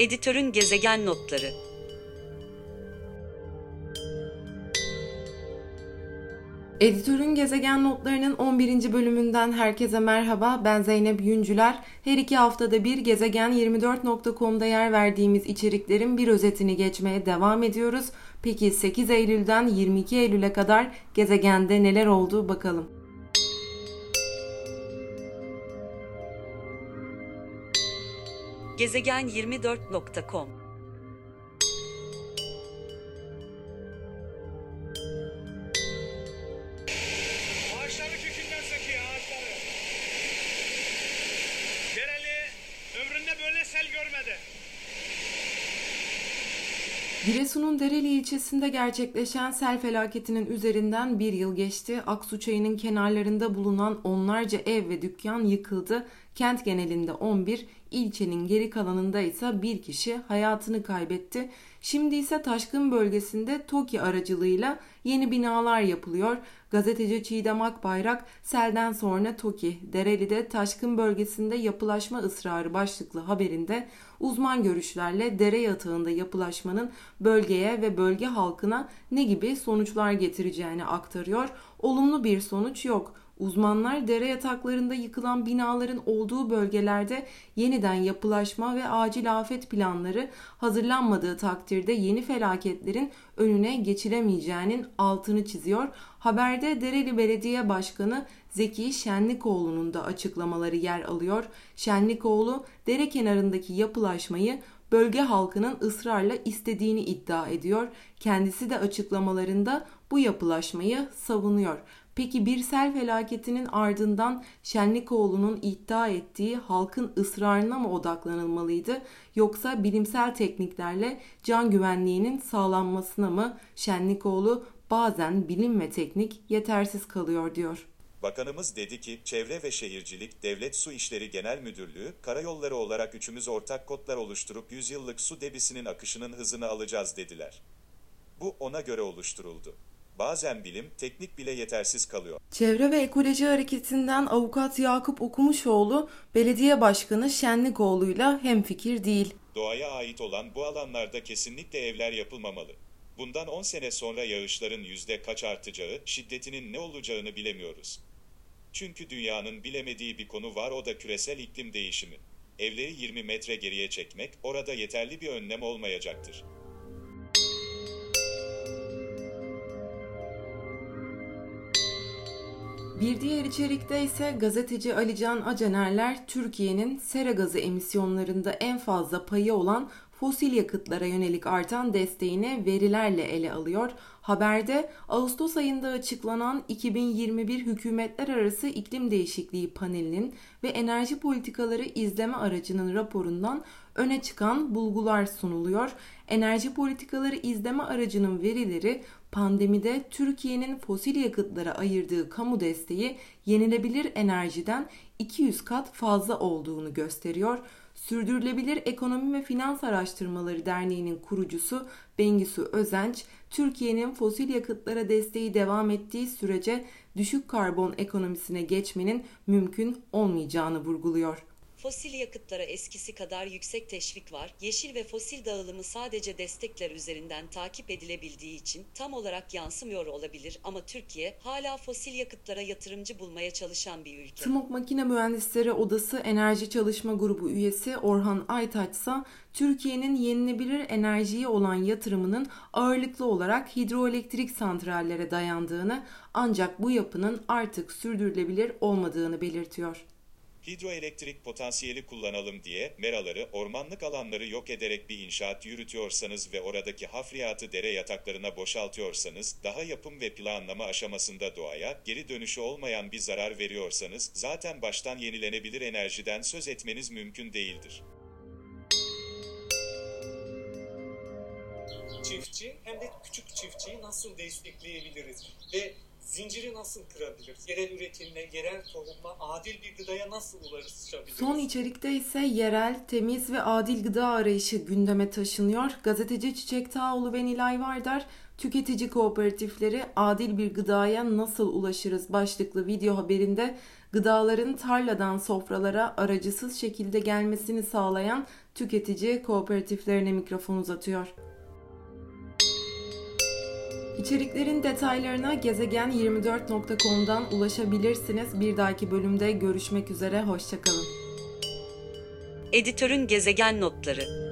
Editörün gezegen notları. Editörün Gezegen Notları'nın 11. bölümünden herkese merhaba. Ben Zeynep Yüncüler. Her iki haftada bir gezegen24.com'da yer verdiğimiz içeriklerin bir özetini geçmeye devam ediyoruz. Peki 8 Eylül'den 22 Eylül'e kadar gezegende neler oldu bakalım. Gezegen24.com Ağaçları kökünden söküyor ağaçları. Dereli ömründe böyle sel görmedi. Giresun'un Dereli ilçesinde gerçekleşen sel felaketinin üzerinden bir yıl geçti. Aksu Çayı'nın kenarlarında bulunan onlarca ev ve dükkan yıkıldı. Kent genelinde 11, ilçenin geri kalanında ise bir kişi hayatını kaybetti. Şimdi ise taşkın bölgesinde TOKİ aracılığıyla yeni binalar yapılıyor. Gazeteci Çiğdem Akbayrak selden sonra TOKİ, Dereli'de taşkın bölgesinde yapılaşma ısrarı başlıklı haberinde uzman görüşlerle dere yatağında yapılaşmanın bölgeye ve bölge halkına ne gibi sonuçlar getireceğini aktarıyor. Olumlu bir sonuç yok. Uzmanlar dere yataklarında yıkılan binaların olduğu bölgelerde yeniden yapılaşma ve acil afet planları hazırlanmadığı takdirde yeni felaketlerin önüne geçilemeyeceğinin altını çiziyor. Haberde Dereli Belediye Başkanı Zeki Şenlikoğlu'nun da açıklamaları yer alıyor. Şenlikoğlu dere kenarındaki yapılaşmayı bölge halkının ısrarla istediğini iddia ediyor. Kendisi de açıklamalarında bu yapılaşmayı savunuyor. Peki bir sel felaketinin ardından Şenlikoğlu'nun iddia ettiği halkın ısrarına mı odaklanılmalıydı yoksa bilimsel tekniklerle can güvenliğinin sağlanmasına mı Şenlikoğlu bazen bilim ve teknik yetersiz kalıyor diyor. Bakanımız dedi ki, Çevre ve Şehircilik Devlet Su İşleri Genel Müdürlüğü, karayolları olarak üçümüz ortak kodlar oluşturup 100 yıllık su debisinin akışının hızını alacağız dediler. Bu ona göre oluşturuldu. Bazen bilim, teknik bile yetersiz kalıyor. Çevre ve Ekoloji Hareketi'nden avukat Yakup Okumuşoğlu, belediye başkanı Şenlikoğlu'yla hemfikir değil. Doğaya ait olan bu alanlarda kesinlikle evler yapılmamalı. Bundan 10 sene sonra yağışların yüzde kaç artacağı, şiddetinin ne olacağını bilemiyoruz. Çünkü dünyanın bilemediği bir konu var o da küresel iklim değişimi. Evleri 20 metre geriye çekmek orada yeterli bir önlem olmayacaktır. Bir diğer içerikte ise gazeteci Alican Acenerler Türkiye'nin sera gazı emisyonlarında en fazla payı olan fosil yakıtlara yönelik artan desteğini verilerle ele alıyor. Haberde Ağustos ayında açıklanan 2021 Hükümetler Arası İklim Değişikliği Paneli'nin ve Enerji Politikaları İzleme Aracı'nın raporundan öne çıkan bulgular sunuluyor. Enerji Politikaları İzleme Aracı'nın verileri pandemide Türkiye'nin fosil yakıtlara ayırdığı kamu desteği yenilebilir enerjiden 200 kat fazla olduğunu gösteriyor. Sürdürülebilir Ekonomi ve Finans Araştırmaları Derneği'nin kurucusu Bengisu Özenç, Türkiye'nin fosil yakıtlara desteği devam ettiği sürece düşük karbon ekonomisine geçmenin mümkün olmayacağını vurguluyor. Fosil yakıtlara eskisi kadar yüksek teşvik var. Yeşil ve fosil dağılımı sadece destekler üzerinden takip edilebildiği için tam olarak yansımıyor olabilir ama Türkiye hala fosil yakıtlara yatırımcı bulmaya çalışan bir ülke. TMOK Makine Mühendisleri Odası Enerji Çalışma Grubu üyesi Orhan Aytaç ise Türkiye'nin yenilebilir enerjiye olan yatırımının ağırlıklı olarak hidroelektrik santrallere dayandığını ancak bu yapının artık sürdürülebilir olmadığını belirtiyor. Hidroelektrik potansiyeli kullanalım diye meraları, ormanlık alanları yok ederek bir inşaat yürütüyorsanız ve oradaki hafriyatı dere yataklarına boşaltıyorsanız, daha yapım ve planlama aşamasında doğaya geri dönüşü olmayan bir zarar veriyorsanız, zaten baştan yenilenebilir enerjiden söz etmeniz mümkün değildir. çiftçi hem de küçük çiftçiyi nasıl destekleyebiliriz ve zinciri nasıl kırabiliriz? Yerel üretimle, yerel tohumla adil bir gıdaya nasıl ulaşabiliriz? Son içerikte ise yerel, temiz ve adil gıda arayışı gündeme taşınıyor. Gazeteci Çiçek Tağoğlu ve Nilay Vardar, Tüketici kooperatifleri adil bir gıdaya nasıl ulaşırız başlıklı video haberinde gıdaların tarladan sofralara aracısız şekilde gelmesini sağlayan tüketici kooperatiflerine mikrofon uzatıyor. İçeriklerin detaylarına gezegen24.com'dan ulaşabilirsiniz. Bir dahaki bölümde görüşmek üzere, hoşçakalın. Editörün gezegen notları